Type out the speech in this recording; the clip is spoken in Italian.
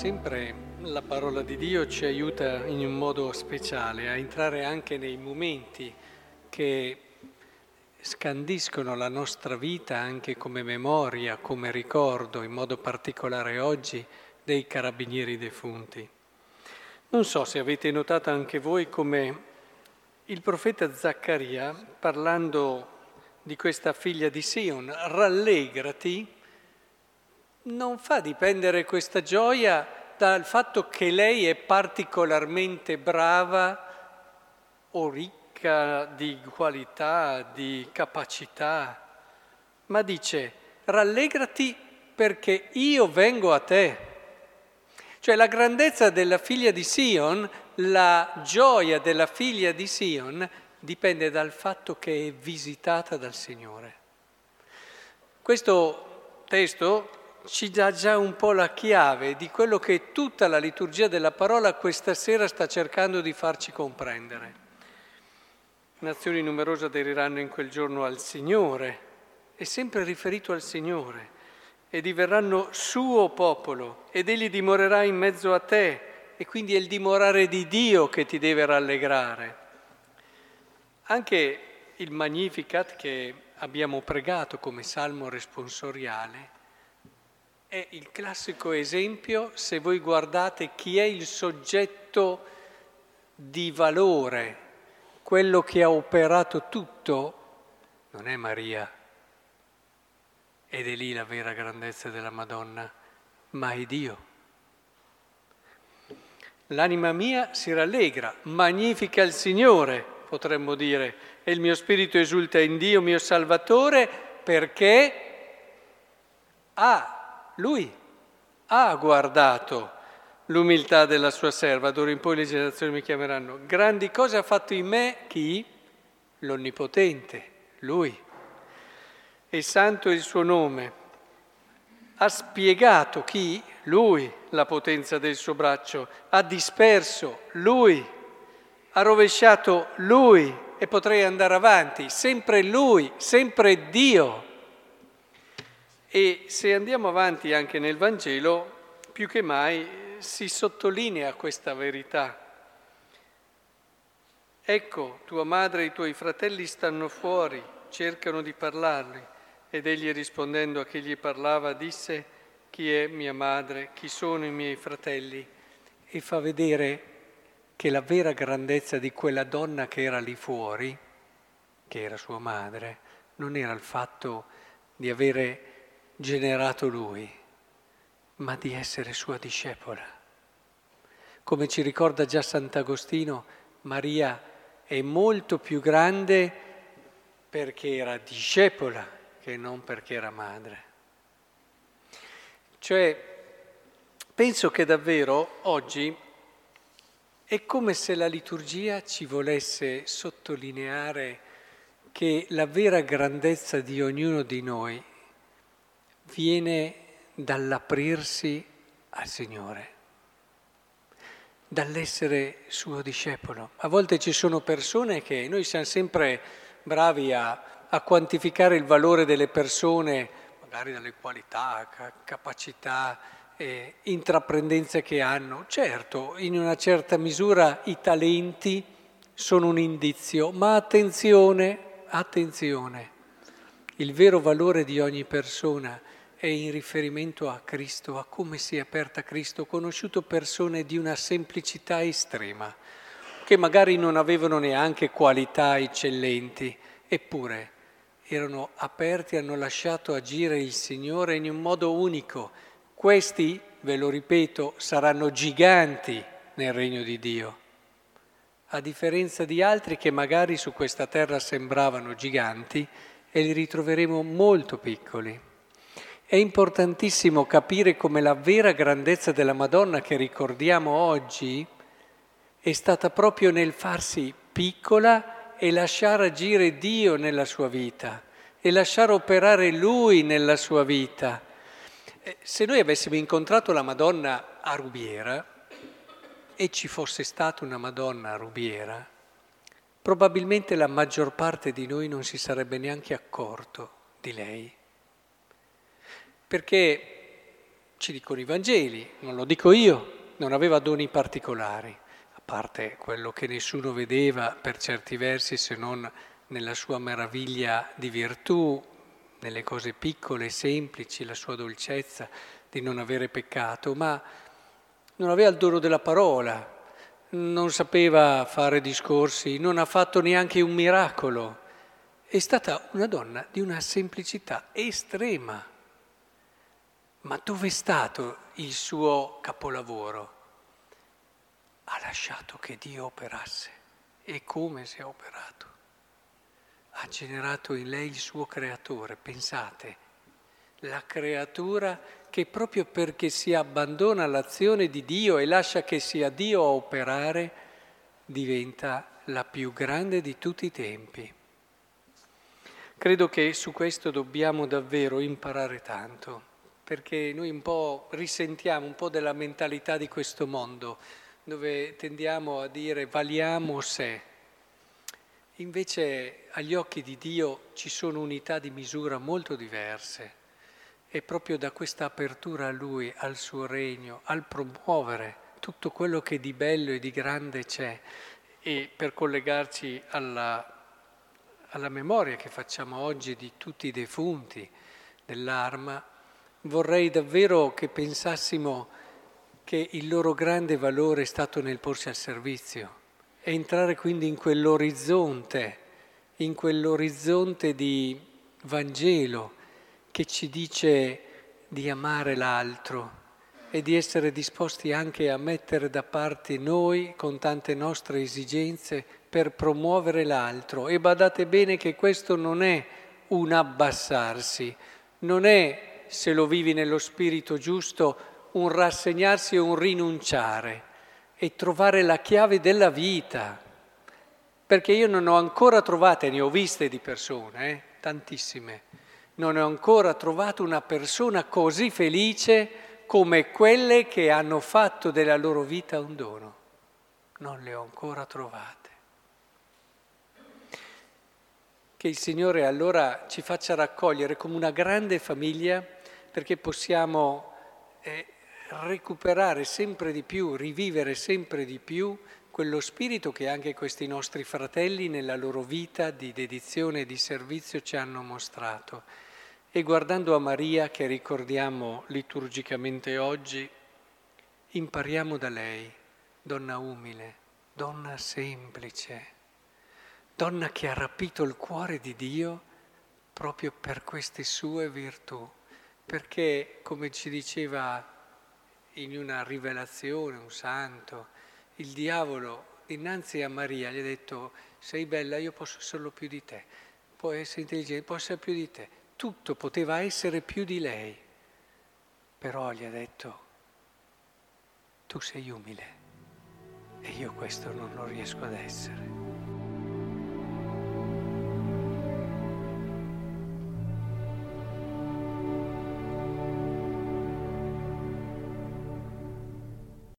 Sempre la parola di Dio ci aiuta in un modo speciale a entrare anche nei momenti che scandiscono la nostra vita anche come memoria, come ricordo, in modo particolare oggi, dei carabinieri defunti. Non so se avete notato anche voi come il profeta Zaccaria, parlando di questa figlia di Sion, rallegrati, non fa dipendere questa gioia dal fatto che lei è particolarmente brava o ricca di qualità, di capacità, ma dice rallegrati perché io vengo a te. Cioè la grandezza della figlia di Sion, la gioia della figlia di Sion dipende dal fatto che è visitata dal Signore. Questo testo ci dà già un po' la chiave di quello che tutta la liturgia della parola questa sera sta cercando di farci comprendere. Nazioni numerose aderiranno in quel giorno al Signore, è sempre riferito al Signore, e diverranno suo popolo, ed egli dimorerà in mezzo a te, e quindi è il dimorare di Dio che ti deve rallegrare. Anche il Magnificat che abbiamo pregato come salmo responsoriale, è il classico esempio, se voi guardate chi è il soggetto di valore, quello che ha operato tutto, non è Maria, ed è lì la vera grandezza della Madonna, ma è Dio. L'anima mia si rallegra, magnifica il Signore, potremmo dire, e il mio spirito esulta in Dio, mio Salvatore, perché ha lui ha guardato l'umiltà della sua serva, d'ora in poi le generazioni mi chiameranno. Grandi cose ha fatto in me chi? L'Onnipotente, lui. E santo è il suo nome. Ha spiegato chi? Lui, la potenza del suo braccio. Ha disperso lui. Ha rovesciato lui. E potrei andare avanti. Sempre lui, sempre Dio. E se andiamo avanti anche nel Vangelo, più che mai si sottolinea questa verità. Ecco, tua madre e i tuoi fratelli stanno fuori, cercano di parlarli. Ed egli rispondendo a chi gli parlava disse, chi è mia madre, chi sono i miei fratelli? E fa vedere che la vera grandezza di quella donna che era lì fuori, che era sua madre, non era il fatto di avere generato lui, ma di essere sua discepola. Come ci ricorda già Sant'Agostino, Maria è molto più grande perché era discepola che non perché era madre. Cioè, penso che davvero oggi è come se la liturgia ci volesse sottolineare che la vera grandezza di ognuno di noi viene dall'aprirsi al Signore, dall'essere suo discepolo. A volte ci sono persone che noi siamo sempre bravi a, a quantificare il valore delle persone, magari dalle qualità, capacità, eh, intraprendenze che hanno. Certo, in una certa misura i talenti sono un indizio, ma attenzione, attenzione, il vero valore di ogni persona è in riferimento a Cristo, a come si è aperta Cristo. Ho conosciuto persone di una semplicità estrema, che magari non avevano neanche qualità eccellenti, eppure erano aperti, hanno lasciato agire il Signore in un modo unico. Questi, ve lo ripeto, saranno giganti nel regno di Dio, a differenza di altri che magari su questa terra sembravano giganti e li ritroveremo molto piccoli. È importantissimo capire come la vera grandezza della Madonna che ricordiamo oggi è stata proprio nel farsi piccola e lasciare agire Dio nella sua vita e lasciare operare Lui nella sua vita. Eh, se noi avessimo incontrato la Madonna a Rubiera e ci fosse stata una Madonna a Rubiera, probabilmente la maggior parte di noi non si sarebbe neanche accorto di lei perché ci dicono i Vangeli, non lo dico io, non aveva doni particolari, a parte quello che nessuno vedeva per certi versi se non nella sua meraviglia di virtù, nelle cose piccole e semplici, la sua dolcezza di non avere peccato, ma non aveva il dono della parola, non sapeva fare discorsi, non ha fatto neanche un miracolo. È stata una donna di una semplicità estrema. Ma dove è stato il suo capolavoro? Ha lasciato che Dio operasse. E come si è operato? Ha generato in lei il suo creatore, pensate, la creatura che proprio perché si abbandona all'azione di Dio e lascia che sia Dio a operare, diventa la più grande di tutti i tempi. Credo che su questo dobbiamo davvero imparare tanto, perché noi un po' risentiamo un po' della mentalità di questo mondo, dove tendiamo a dire valiamo se. Invece agli occhi di Dio ci sono unità di misura molto diverse. E proprio da questa apertura a Lui, al suo regno, al promuovere tutto quello che di bello e di grande c'è e per collegarci alla, alla memoria che facciamo oggi di tutti i defunti dell'arma, vorrei davvero che pensassimo che il loro grande valore è stato nel porsi al servizio e entrare quindi in quell'orizzonte, in quell'orizzonte di Vangelo che ci dice di amare l'altro e di essere disposti anche a mettere da parte noi con tante nostre esigenze per promuovere l'altro. E badate bene che questo non è un abbassarsi, non è, se lo vivi nello spirito giusto, un rassegnarsi o un rinunciare, è trovare la chiave della vita. Perché io non ho ancora trovate, ne ho viste di persone, eh, tantissime non ho ancora trovato una persona così felice come quelle che hanno fatto della loro vita un dono. Non le ho ancora trovate. Che il Signore allora ci faccia raccogliere come una grande famiglia perché possiamo eh, recuperare sempre di più, rivivere sempre di più quello spirito che anche questi nostri fratelli nella loro vita di dedizione e di servizio ci hanno mostrato. E guardando a Maria, che ricordiamo liturgicamente oggi, impariamo da lei, donna umile, donna semplice, donna che ha rapito il cuore di Dio proprio per queste sue virtù, perché, come ci diceva in una rivelazione un santo, il diavolo dinanzi a Maria gli ha detto, sei bella, io posso solo più di te, puoi essere intelligente, posso essere più di te tutto poteva essere più di lei, però gli ha detto, tu sei umile e io questo non lo riesco ad essere.